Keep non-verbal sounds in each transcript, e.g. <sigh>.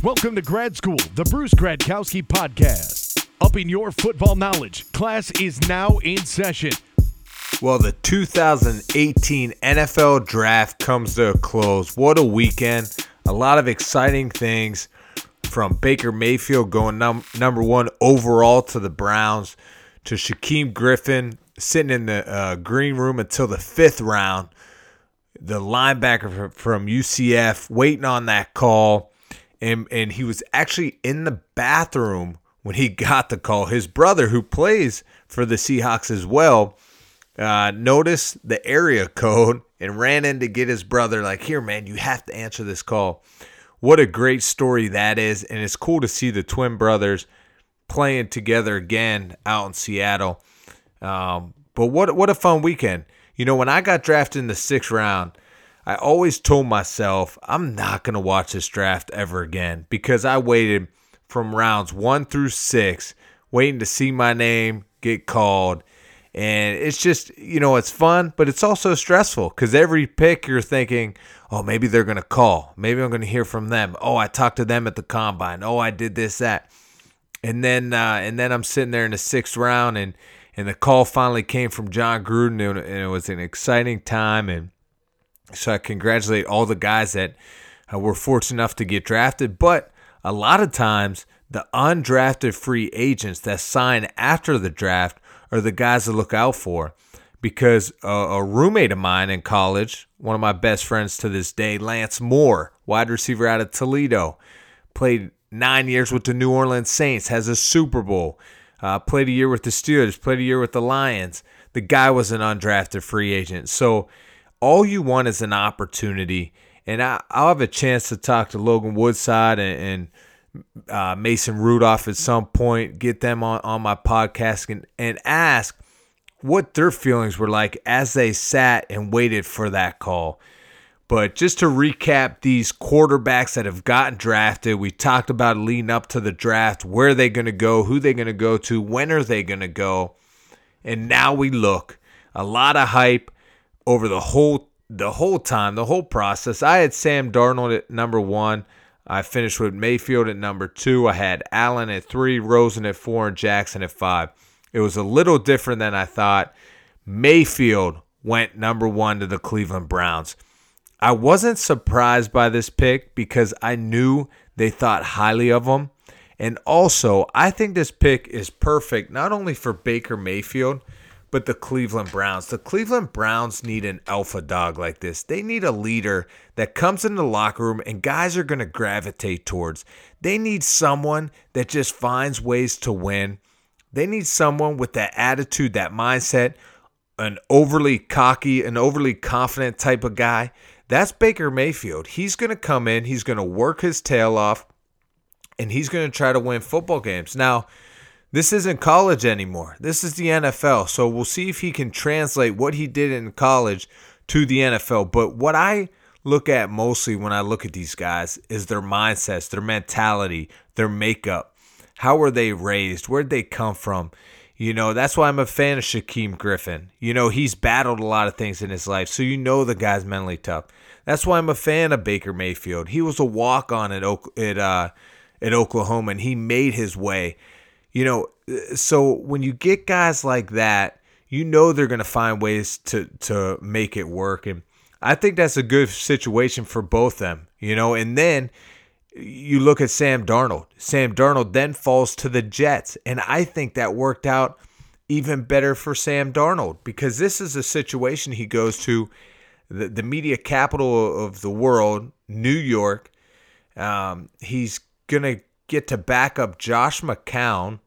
Welcome to Grad School, the Bruce Gradkowski podcast. Upping your football knowledge. Class is now in session. Well, the 2018 NFL draft comes to a close. What a weekend. A lot of exciting things from Baker Mayfield going num- number one overall to the Browns to Shaquem Griffin sitting in the uh, green room until the fifth round. The linebacker from UCF waiting on that call. And, and he was actually in the bathroom when he <laughs> got the call. His brother, who plays for the Seahawks as well, uh, noticed the area <laughs> code and ran in to get his brother, like, here, man, you have to answer this call. What a great story that is. And it's cool to see the twin brothers playing together again out in Seattle. Um, but what what a fun weekend. You know, when I got drafted in the sixth round, I always told myself I'm not gonna watch this draft ever again because I waited from rounds one through six, waiting to see my name get called. And it's just, you know, it's fun, but it's also stressful because every pick you're thinking, oh, maybe they're going to call. Maybe I'm going to hear from them. Oh, I talked to them at the combine. Oh, I did this, that. And then, uh, and then I'm sitting there in the sixth round and, and the call finally came from John Gruden, and it was an exciting time. And so I congratulate all the guys that uh, were fortunate enough to get drafted. But a lot of times, the undrafted free agents that sign after the draft are the guys to look out for. Because a, a roommate of mine in college, one of my best friends to this day, Lance Moore, wide receiver out of Toledo, played nine years with the New Orleans Saints, has a Super Bowl uh, played a year with the Steelers, played a year with the Lions. The guy was an undrafted free agent. So all you want is an opportunity. And I, will have a chance to talk to Logan Woodside and, and uh, Mason Rudolph at some point, get them on, on my podcast and, and ask what their feelings were like as they sat and waited for that call. But just to recap these quarterbacks that have gotten drafted, we talked about leading up to the draft, where are they going to go, who they going to go to, when are they going to go. And now we look, a lot of hype over the whole the whole time, the whole process. I had Sam Darnold at number 1. I finished with Mayfield at number 2. I had Allen at 3, Rosen at 4 and Jackson at 5. It was a little different than I thought. Mayfield went number 1 to the Cleveland Browns. I wasn't surprised by this pick because I knew they thought highly of him. And also, I think this pick is perfect not only for Baker Mayfield, but the Cleveland Browns. The Cleveland Browns need an alpha dog like this. They need a leader that comes in the locker room and guys are going to gravitate towards. They need someone that just finds ways to win. They need someone with that attitude, that mindset, an overly cocky, an overly confident type of guy that's Baker Mayfield. He's going to come in, he's going to work his tail off, and he's going to try to win football games. Now, this isn't college anymore. This is the NFL. So we'll see if he can translate what he did in college to the NFL. But what I look at mostly when I look at these guys is their mindsets, their mentality, their makeup. How were they raised? Where'd they come from? You know, that's why I'm a fan of Shaquem Griffin. You know, he's battled a lot of things in his life, so you know the guy's mentally tough. That's why I'm a fan of Baker Mayfield. He was a walk on at at uh, at Oklahoma, and he made his way. You know, so when you get guys like that, you know they're going to find ways to to make it work, and I think that's a good situation for both them. You know, and then you look at Sam Darnold. Sam Darnold then falls to the Jets. And I think that worked out even better for Sam Darnold because this is a situation he goes to the, the media capital of the world, New York. Um, he's going to get to back up Josh McCown.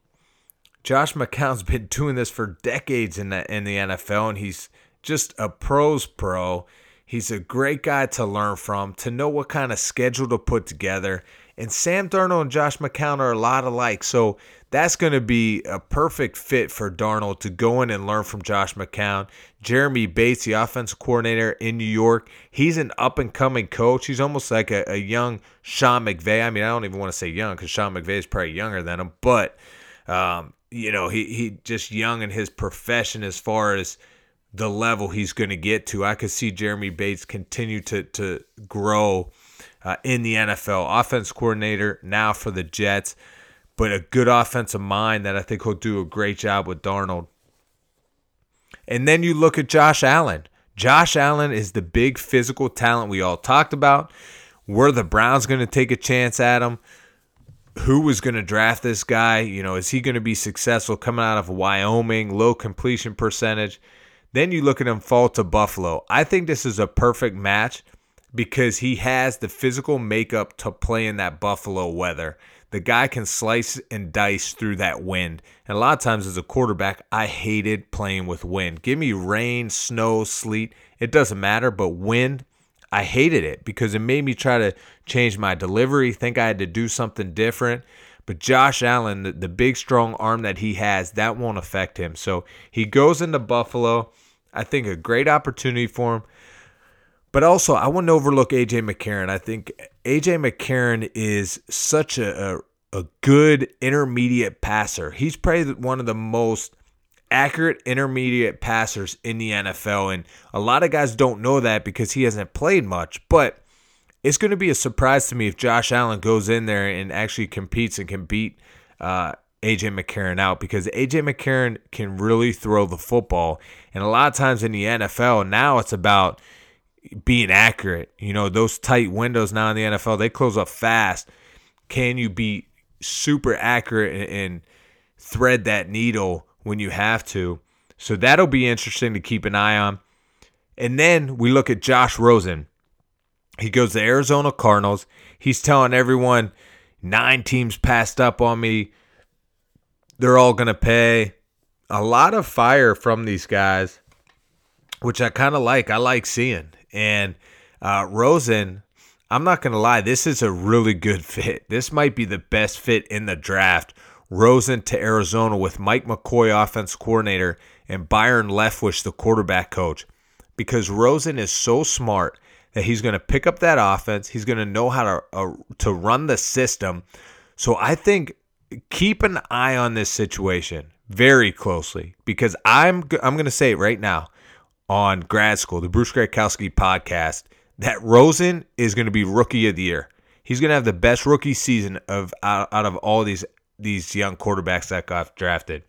Josh McCown's <laughs> been doing this for decades in the, in the NFL, and he's just a pro's pro. He's a great guy to learn from, to know what kind of schedule to put together. And Sam Darnold and Josh McCown are a lot alike. So that's going to be a perfect fit for Darnold to go in and learn from Josh McCown. Jeremy Bates, the offensive coordinator in New York, he's an up and coming coach. He's almost like a, a young Sean McVay. I mean, I don't even want to say young because Sean McVay is probably younger than him, but um, you know, he he just young in his profession as far as the level he's going to get to. I could see Jeremy Bates continue to to grow uh, in the NFL. Offense coordinator now for the Jets, but a good offensive mind that I think will do a great job with Darnold. And then you look at Josh Allen. Josh Allen is the big physical talent we all talked about. Were the Browns going to take a chance at him? Who was going to draft this guy? You know, is he going to be successful coming out of Wyoming, low completion percentage? Then you look at him fall to Buffalo. I think this is a perfect match because he has the physical makeup to play in that Buffalo weather. The guy can slice and dice through that wind. And a lot of times as a quarterback, I hated playing with wind. Give me rain, snow, sleet. It doesn't matter, but wind, I hated it because it made me try to change my delivery, think I had to do something different. But Josh Allen, the, the big strong arm that he has, that won't affect him. So he goes into Buffalo. I think a great opportunity for him. But also, I wouldn't overlook AJ McCarron. I think AJ McCarron is such a, a, a good intermediate passer. He's probably one of the most accurate intermediate passers in the NFL. And a lot of guys don't know that because he hasn't played much. But it's going to be a surprise to me if Josh Allen goes in there and actually competes and can beat uh, AJ McCarron out because AJ McCarron can really throw the football. And a lot of times in the NFL, now it's about being accurate. You know, those tight windows now in the NFL, they close up fast. Can you be super accurate and, and thread that needle when you have to? So that'll be interesting to keep an eye on. And then we look at Josh Rosen. He goes to Arizona Cardinals. He's telling everyone nine teams passed up on me. They're all going to pay. A lot of fire from these guys, which I kind of like. I like seeing. And uh, Rosen, I'm not going to lie, this is a really good fit. This might be the best fit in the draft. Rosen to Arizona with Mike McCoy, offense coordinator, and Byron Leftwich, the quarterback coach. Because Rosen is so smart that he's going to pick up that offense. He's going to know how to uh, to run the system. So I think keep an eye on this situation very closely because I'm I'm going to say it right now on Grad School, the Bruce Gradkowski podcast, that Rosen is going to be rookie of the year. He's going to have the best rookie season of out, out of all these these young quarterbacks that got drafted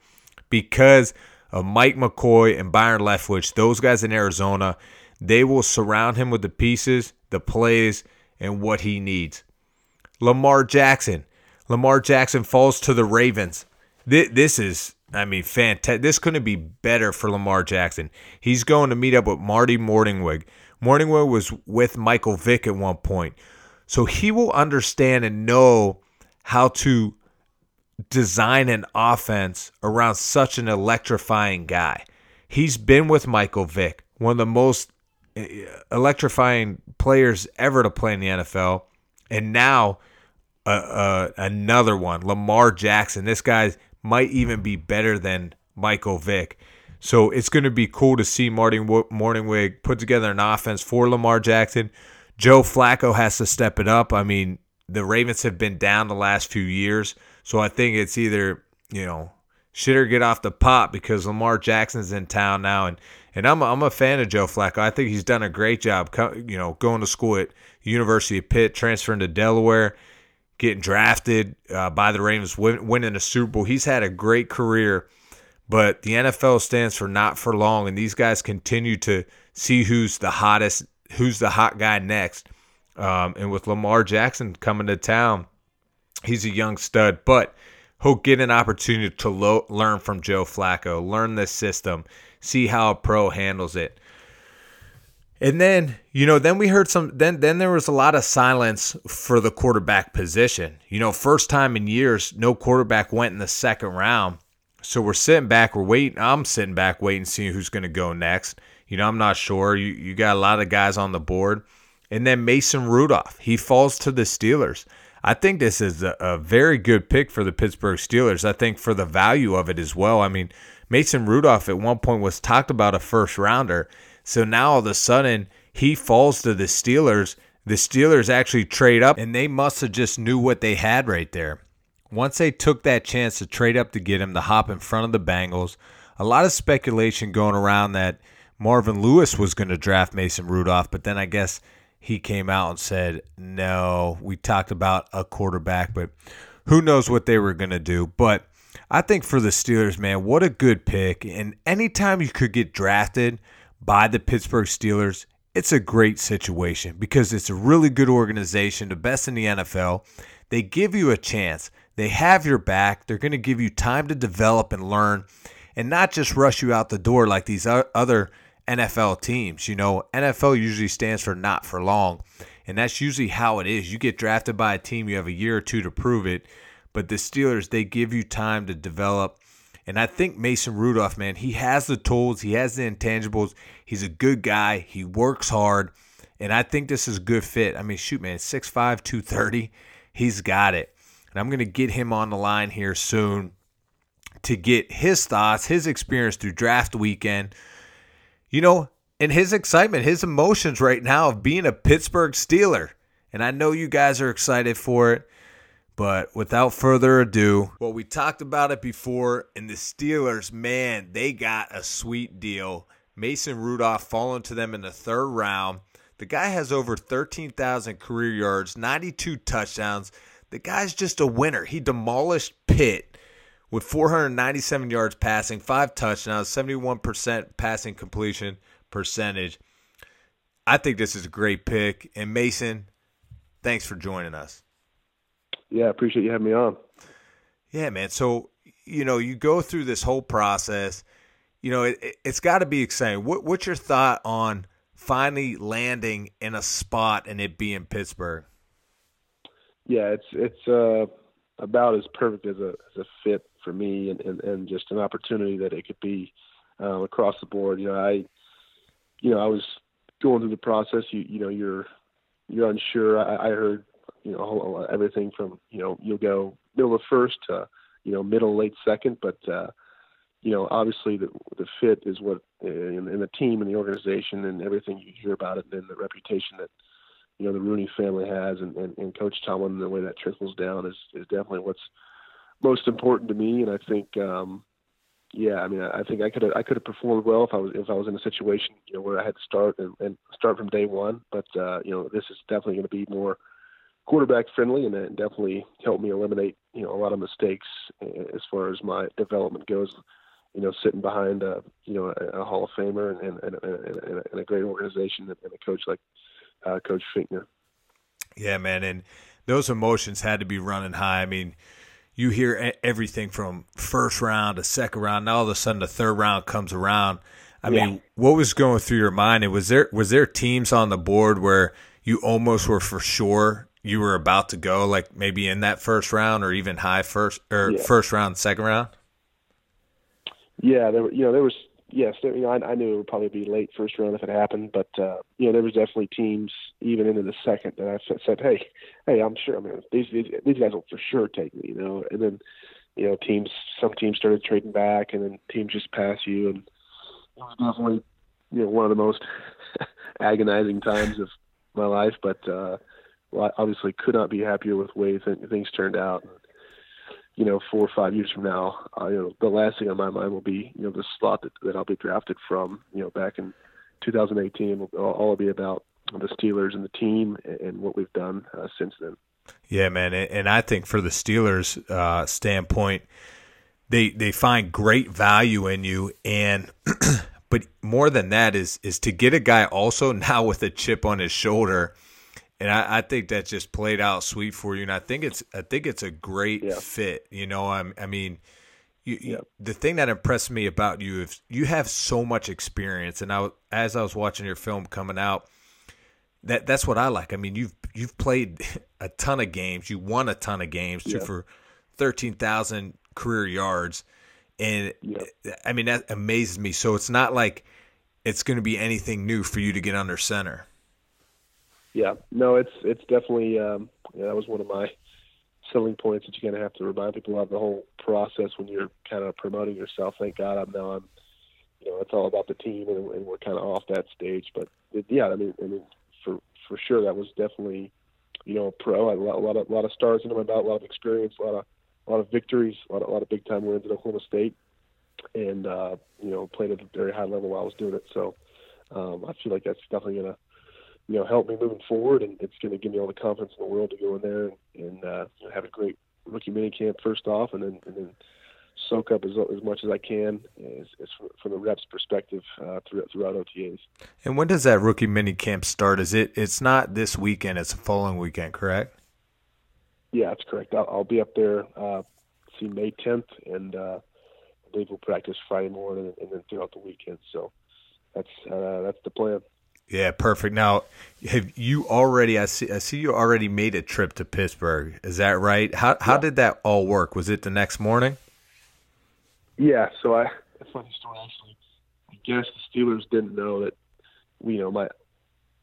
because of Mike McCoy and Byron Leftwich. Those guys in Arizona, they will surround him with the pieces, the plays, and what he needs. Lamar Jackson. Lamar Jackson falls to the Ravens. This is I mean, fantastic. This couldn't be better for Lamar Jackson. He's going to meet up with Marty Mornhinweg. Mornhinweg was with Michael Vick at one point. So he will understand and know how to design an offense around such an electrifying guy. He's been with Michael Vick, one of the most eh, electrifying players ever to play in the NFL. And now uh, uh, another one, Lamar Jackson. This guy's might even be better than Michael Vick. So it's going to be cool to see Martin Mornhinweg put together an offense for Lamar Jackson. Joe Flacco has to step it up. I mean, the Ravens have been down the last few years, so I think it's either you know shit or get off the pot because Lamar Jackson's in town now, and and I'm a, I'm a fan of Joe Flacco. I think he's done a great job. You know, going to school at University of Pitt, transferring to Delaware getting drafted uh, by the Ravens, win, winning a Super Bowl. He's had a great career, but the NFL stands for not for long, and these guys continue to see who's the hottest, who's the hot guy next. Um, and with Lamar Jackson coming to town, he's a young stud, but he'll get an opportunity to lo- learn from Joe Flacco, learn this system, see how a pro handles it. And then, you know, then we heard some then then there was a lot of silence for the quarterback position. You know, first time in years no quarterback went in the second round. So we're sitting back, we're waiting. I'm sitting back waiting seeing who's going to go next. You know, I'm not sure. You you got a lot of guys on the board. And then Mason Rudolph, he falls to the Steelers. I think this is a, a, very good pick for the Pittsburgh Steelers. I think for the value of it as well. I mean, Mason Rudolph at one point was talked about a first rounder. So now all of a sudden he falls to the Steelers. The Steelers actually trade up, and they must have just knew what they had right there. Once they took that chance to trade up to get him to hop in front of the Bengals, a lot of speculation going around that Marvin Lewis was going to draft Mason Rudolph, but then I guess he came out and said, "No, we talked about a quarterback, but who knows what they were going to do." But I think for the Steelers, man, what a good pick. And anytime you could get drafted by the Pittsburgh Steelers, it's a great situation because it's a really good organization, the best in the NFL. They give you a chance. They have your back. They're going to give you time to develop and learn and not just rush you out the door like these other NFL teams. You know, NFL usually stands for not for long. And that's usually how it is. You get drafted by a team, you have a year or two to prove it. But the Steelers, they give you time to develop. And I think Mason Rudolph, man, he has the tools, he has the intangibles. He's a good guy, he works hard. And I think this is a good fit. I mean, shoot, man, 6'5, 230. He's got it. And I'm going to get him on the line here soon to get his thoughts, his experience through draft weekend. You know, and his excitement, his emotions right now of being a Pittsburgh Steeler. And I know you guys are excited for it. But without further ado, well, we talked about it before, and the Steelers, man, they got a sweet deal. Mason Rudolph falling to them in the third round. The guy has over 13,000 career yards, 92 touchdowns. The guy's just a winner. He demolished Pitt with 497 yards passing, five touchdowns, 71% passing completion percentage. I think this is a great pick. And Mason, thanks for joining us. Yeah, I appreciate you having me on. Yeah, man. So, you know, you go through this whole process. You know, it, has got to be exciting. What, what's your thought on finally landing in a spot and it being Pittsburgh? Yeah, it's it's uh, about as perfect as a as a fit for me, and, and, and just an opportunity that it could be um, across the board. You know, I you know I was going through the process. You you know you're you're unsure. I, I heard you know everything from you know you'll go middle of first to you know middle late second, but uh, you know obviously the the fit is what in, in the team and the organization and everything you hear about it, and the reputation that you know the Rooney family has, and, and, and Coach Tomlin the way that trickles down is is definitely what's most important to me. And I think um, yeah, I mean, I think I could have I could have performed well if I was if I was in a situation you know where I had to start and, and start from day one. But uh, you know, this is definitely going to be more quarterback friendly, and it definitely helped me eliminate you know a lot of mistakes uh, as far as my development goes. You know, sitting behind a you know a, a Hall of Famer and, and, and, and, a great organization and a coach like uh, Coach Fichtner. Yeah, man, and those emotions had to be running high. I mean, you hear everything from first round to second round. Now all of a sudden the third round comes around. I yeah. mean, what was going through your mind? And was there was there teams on the board where you almost were for sure you were about to go, like maybe in that first round or even high first or yeah. first round, second round? Yeah, there were, you know there was yes, there, you know I, I knew it would probably be late first round if it happened, but uh, you know there was definitely teams even into the second that I said, hey, hey, I'm sure. I mean these these, these guys will for sure take me, you know, and then you know teams some teams started trading back, and then teams just pass you, and it was definitely you know one of the most <laughs> agonizing times of my life, but. uh obviously could not be happier with the way th- things turned out. You know, four or five years from now, uh, you know, the last thing on my mind will be, you know, the slot that, that I'll be drafted from. You know, back in 2018, will all be about the Steelers and the team and what we've done uh, since then. Yeah, man, and I think for the Steelers' uh, standpoint, they they find great value in you, and <clears throat> but more than that is is to get a guy also <laughs> now with a chip on his shoulder and I, I, think that just played out sweet for you. And I think it's I think it's a great yeah. fit. You know, I'm, I mean, you, yeah. you, the thing that impressed me about you is you have so much experience. And I, as I was watching your film coming out, that that's what I like. I mean, you've you've played <laughs> a ton of games. You won a ton of games yeah. for thirteen thousand career yards, and I mean that amazes me. So it's not like it's going to be anything new for you to get under center. Yeah, no, it's it's definitely um, yeah, that was one of my selling points that you're going to have to remind people of the whole process when you're kind of promoting yourself. Thank God I'm now I'm, you know, it's all about the team and, and we're kind of off that stage. But it, yeah, I mean, I mean, for for sure that was definitely, you know, a pro. I had a lot, a lot of a lot of stars under my belt, a lot of experience, a lot of a lot of victories, a lot of, a lot of big time wins at Oklahoma State, and uh, you know, played at a very high level while I was doing it. So um, I feel like that's definitely to you know help me moving forward, and it's going to give me all the confidence in the world to go in there and, and uh, you know, have a great rookie mini camp first off, and then and then soak up as, as much as I can as, as from, from the reps perspective uh, throughout, throughout OTAs. And when does that rookie mini camp start? Is it? It's not this weekend. It's the following weekend, correct? Yeah, that's correct. I'll, I'll be up there. Uh, see May 10th, and uh, I believe we'll practice Friday morning and, and then throughout the weekend. So that's uh, that's the plan. Yeah, perfect. Now, have you already? I see. I see you already made a trip to Pittsburgh. Is that right? How how yeah. did that all work? Was it the next morning? Yeah. So I. A funny story actually. I guess the Steelers didn't know that. You know, my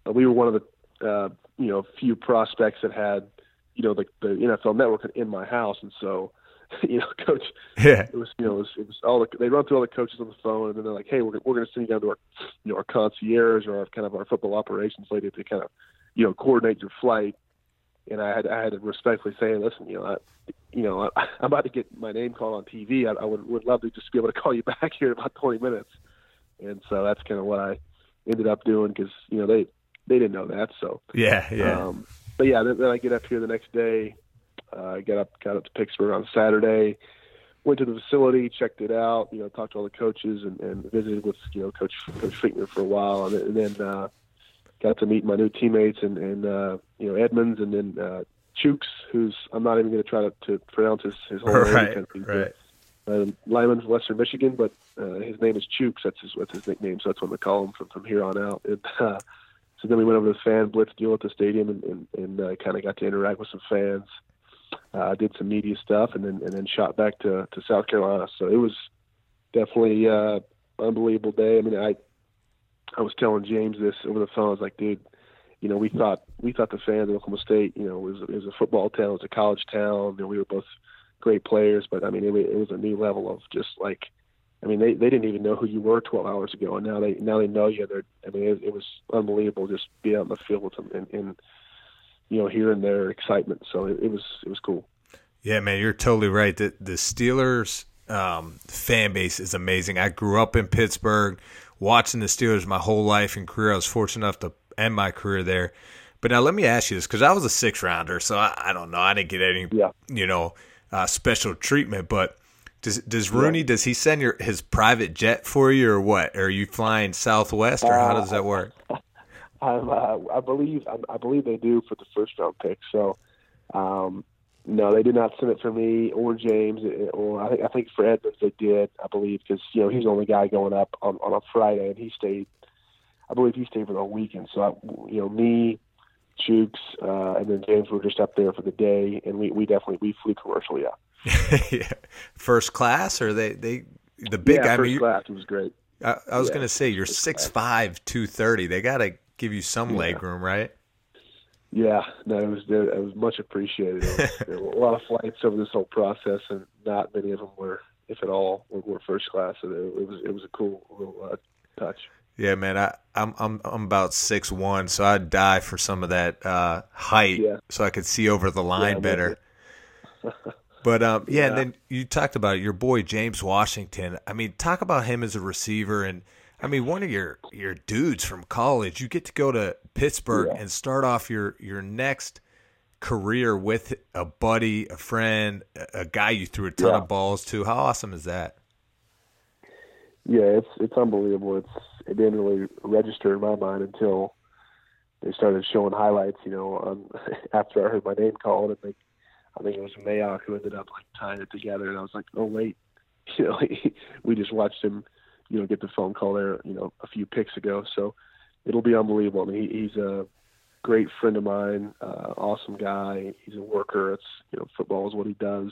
we were one of the uh, you know few prospects that had you know the the NFL Network in my house, and so <laughs> you know, coach. Yeah. It was you know it was, it was all the they run through all the coaches on the phone, and then they're like, hey, we're we're going to send you down to our you know our concierge or our kind of our football operations lady to kind of you know coordinate your flight. And I had I had to respectfully say, listen, you know, I, you know, I, <laughs> I'm about to get my name called on TV. I, I would would love to just be able to call you <laughs> back here in about 20 minutes. And so that's kind of what I ended up doing because you know they they didn't know that. So yeah, yeah. Um, but yeah, then, then I get up here the next day. Uh, I got up got up to Pittsburgh on Saturday. Went to the facility, checked it out. You know, talked to all the coaches and, and visited with you know Coach Coach for a while, and, and then uh, got to meet my new teammates and, and uh, you know Edmunds, and then uh, Chuks, who's I'm not even going to try to, to pronounce his, his whole right, name. Right. Uh, lineman from Western Michigan, but uh, his name is Chuks. That's his that's his nickname. So that's what we call him from from here on out. And, <laughs> uh, so then we went over to the fan blitz deal at the stadium and, and, and uh, kind of got to interact with some fans. Uh, did some media stuff and then and then shot back to, to South Carolina. So it was definitely uh, unbelievable day. I mean, I I was telling James this over the phone. I was like, dude, you know, we thought we thought the fans of Oklahoma State, you know, was was a football town, it was a college town. and we were both great players, but I mean, it, it was a new level of just like I mean, they, they didn't even know who you were 12 hours ago, and now they now they know you. They're, I mean, it, it was unbelievable just be out in the field with them and, and you know hearing their excitement. So it, it was it was cool. Yeah, man, you're totally right. The the Steelers um, fan base is amazing. I grew up in Pittsburgh, watching the Steelers my whole life and career. I was fortunate enough to end my career there. But now let me ask you this, because I was a six rounder, so I, I, don't know. I didn't get any, yeah. you know, uh, special treatment. But does does Rooney does he send your his private jet for you or what? Are you flying Southwest or how does that work? <laughs> Uh, I believe I, I believe they do for the first round pick. So um, no, they did not send it for me or James, or I think I think for Edmunds they did. I believe because you know he's the only guy going up on on a Friday, and he stayed. I believe he stayed for the weekend. So I, you know me, Chuks, uh, and then James were just up there for the day, and we we definitely we flew commercial, yeah. <laughs> yeah. First class, or they they the big yeah, guy. First I mean, class was great. I, I was yeah, gonna say you're six five, two thirty. They gotta give you some yeah. leg room, right? Yeah, no, it was it was much appreciated. Was, there were a lot of flights over this whole process, and not many of them were, if at all, were, were first class. So it, was it was a cool little uh, touch. Yeah, man, I, I'm I'm I'm about six one, so I'd die for some of that uh, height, yeah. so I could see over the line yeah, better. <laughs> But um, yeah, yeah, and then you talked about your boy James Washington. I mean, talk about him as a receiver, and I mean, one of your your dudes from college. You get to go to Pittsburgh yeah. and start off your your next career with a buddy, a friend, a guy you threw a ton yeah. of balls to. How awesome is that? Yeah, it's it's unbelievable. It's it didn't really register in my mind until they started showing highlights. You know, um, <laughs> after I heard my name called, and they I think it was Mayock who ended up like tying it together, and I was like, oh wait, <laughs> you know, <laughs> we just watched him, you know, get the phone call there, you know, a few picks ago. So it'll be unbelievable. I mean, he, he's a great friend of mine, uh, awesome guy. He's a worker. It's you know, football is what he does.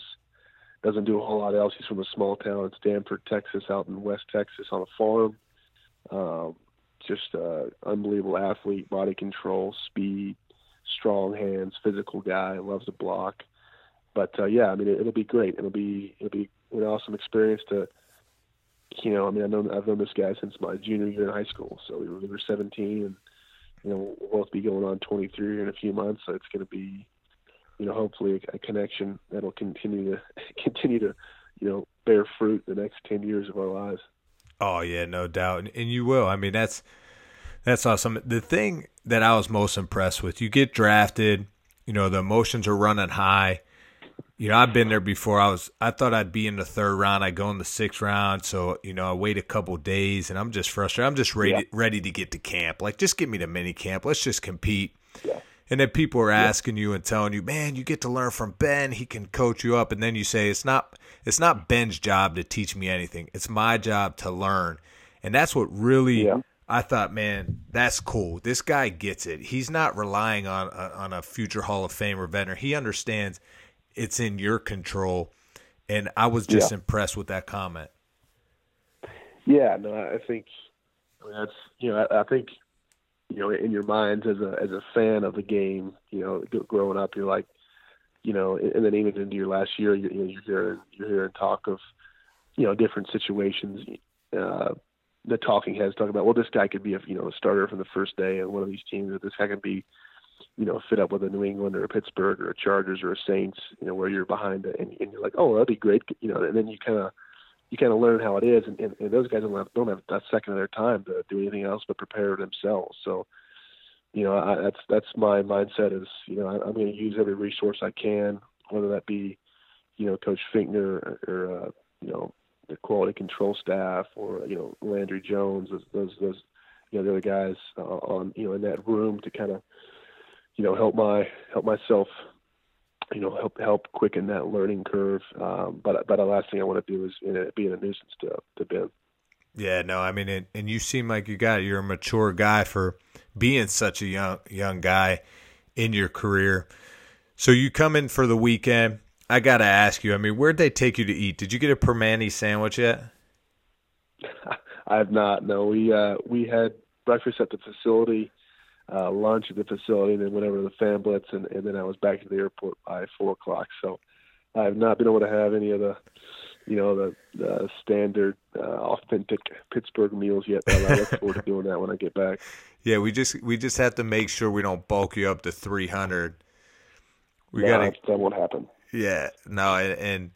Doesn't do a whole lot else. He's from a small town in Stamford, Texas, out in West Texas, on a farm. Um, just uh, unbelievable athlete, body control, speed, strong hands, physical guy. Loves to block but uh, yeah, I mean, it, will be great. It'll be it'll be an awesome experience to, you know, I mean, I know I've known this guy since my junior year in high school, so we were, we were 17, and you know, we'll both be going on 23 in a few months, so it's going to be, you know, hopefully a, a connection that'll continue to <laughs> continue to, you know, bear fruit the next 10 years of our lives. Oh yeah, no doubt, and, and you will. I mean, that's that's awesome. The thing that I was most impressed with. You get drafted, you know, the emotions are running high. You know, I've been there before. I was I thought I'd be in the third round. I go in the sixth round, so you know, I wait a couple days and I'm just frustrated. I'm just ready yeah. ready to get to camp. Like just give me the mini camp. Let's just compete. Yeah. And then people are asking you and telling you, "Man, you get to learn from Ben. He can coach you up." And then you say, "It's not it's not Ben's job to teach me anything. It's my job to learn." And that's what really yeah. I thought, man, that's cool. This guy gets it. He's not relying on a, on a future Hall of Famer veteran. He understands it's in your control, and I was just yeah. impressed with that comment. Yeah, no, I think I that's you know I, I think you know in your minds as a as a fan of the game, you know, growing up, you're like, you know, and then even into your last year, you, you know, you're hearing you're hearing talk of you know different situations. Uh, the talking heads talk about, well, this guy could be a you know a starter from the first day on one of these teams, or this guy could be, you know, fit up with a New England or a Pittsburgh or a Chargers or a Saints, you know, where you're behind and, and you're like, oh, that'd be great, you know, and then you kind of you kind of learn how it is, and, and, and those guys don't have, don't have that second of their time to do anything else but prepare themselves. So, you know, I, that's that's my mindset is, you know, I, I'm going to use every resource I can, whether that be, you know, Coach Fichtner or, or uh, you know, the quality control staff or you know Landry Jones, those those, those you know the other guys uh, on you know in that room to kind of you know help my help myself you know help help quicken that learning curve. Um, but but the last thing I want to do is you know, be a nuisance to to Ben. Yeah, no, I mean, and, and you seem like you got you're a mature guy for being such a young young guy in your career. So you come in for the weekend. I gotta ask you. I mean, where'd they take you to eat? Did you get a Primanti sandwich yet? <laughs> I have not. No, we uh, we had breakfast at the facility, uh, lunch at the facility, and then went over to the fan blitz, and, and then I was back to the airport by four o'clock. So I have not been able to have any of the, you know, the, the standard uh, authentic Pittsburgh meals yet. But I look forward to doing that when I get back. <laughs> Yeah, we just we just have to make sure we don't bulk you up to three hundred. We no, gotta that won't happen. Yeah, no, and, and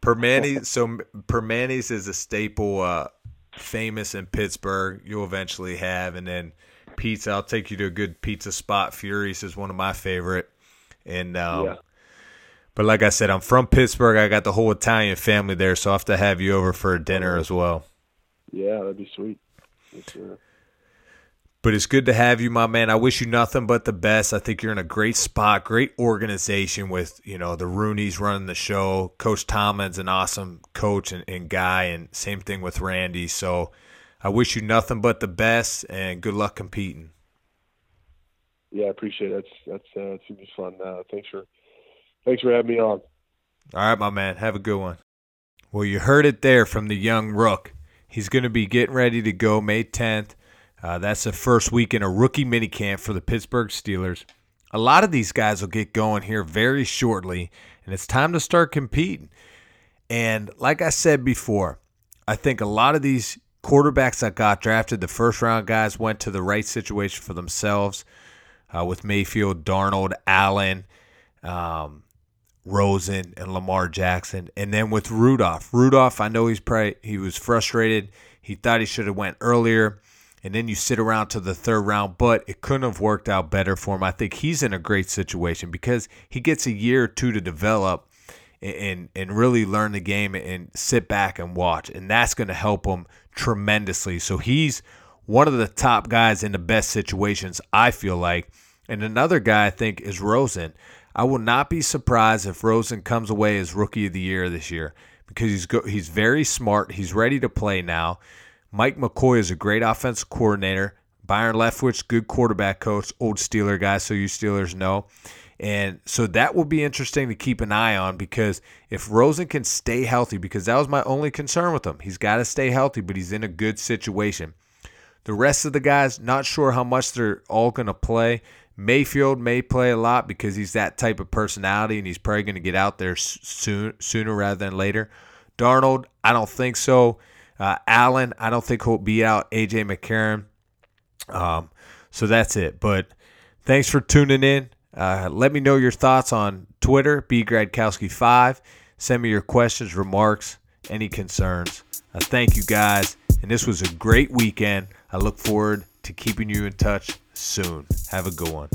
Primanti. so Primanti's is a staple, uh, famous in Pittsburgh. You'll eventually have, and then pizza. I'll take you to a good pizza spot. Fiori's is one of my favorite, and um, yeah. But like I said, I'm from Pittsburgh. I got the whole Italian family there, so I have to have you over for a dinner as well. Yeah, that'd be sweet. But it's good to have you, my man. I wish you nothing but the best. I think you're in a great spot, great organization with, you know, the Rooneys running the show. Coach Tomlin's an awesome coach and, and guy, and same thing with Randy. So I wish you nothing but the best and good luck competing. Yeah, I appreciate it. That's that's uh, be fun. Uh, thanks for thanks for having me on. All right, my man. Have a good one. Well, you heard it there from the young rook. He's going to be getting ready to go May 10th uh, that's the first week in a rookie minicamp for the Pittsburgh Steelers. A lot of these guys will get going here very shortly, and it's time to start competing. And like I said before, I think a lot of these quarterbacks that got drafted, the first round guys, went to the right situation for themselves uh, with Mayfield, Darnold, Allen, um, Rosen, and Lamar Jackson. And then with Rudolph, Rudolph, I know he's probably he was frustrated. He thought he should have went earlier and then you sit around to the third round, but it couldn't have worked out better for him. I think he's in a great situation because he gets a year or two to develop and and really learn the game and sit back and watch, and that's going to help him tremendously. So he's one of the top guys in the best situations, I feel like. And another guy I think is Rosen. I will not be surprised if Rosen comes away as rookie of the year this year because he's go, he's very smart. He's ready to play now. Mike McCoy is a great offensive coordinator. Byron Leftwich, good quarterback coach, old Steeler guy, so you Steelers know. And so that will be interesting to keep an eye on because if Rosen can stay healthy, because that was my only concern with him. He's got to stay healthy, but he's in a good situation. The rest of the guys, not sure how much they're all going to play. Mayfield may play a lot because he's that type of personality and he's probably going to get out there soon, sooner rather than later. Darnold, I don't think so. Uh, Allen, I don't think he'll be out. AJ McCarron. Um, so that's it. But thanks for tuning in. Uh, let me know your thoughts on Twitter, bgradkowski5. Send me your questions, remarks, any concerns. Uh, thank you guys. And this was a great weekend. I look forward to keeping you in touch soon. Have a good one.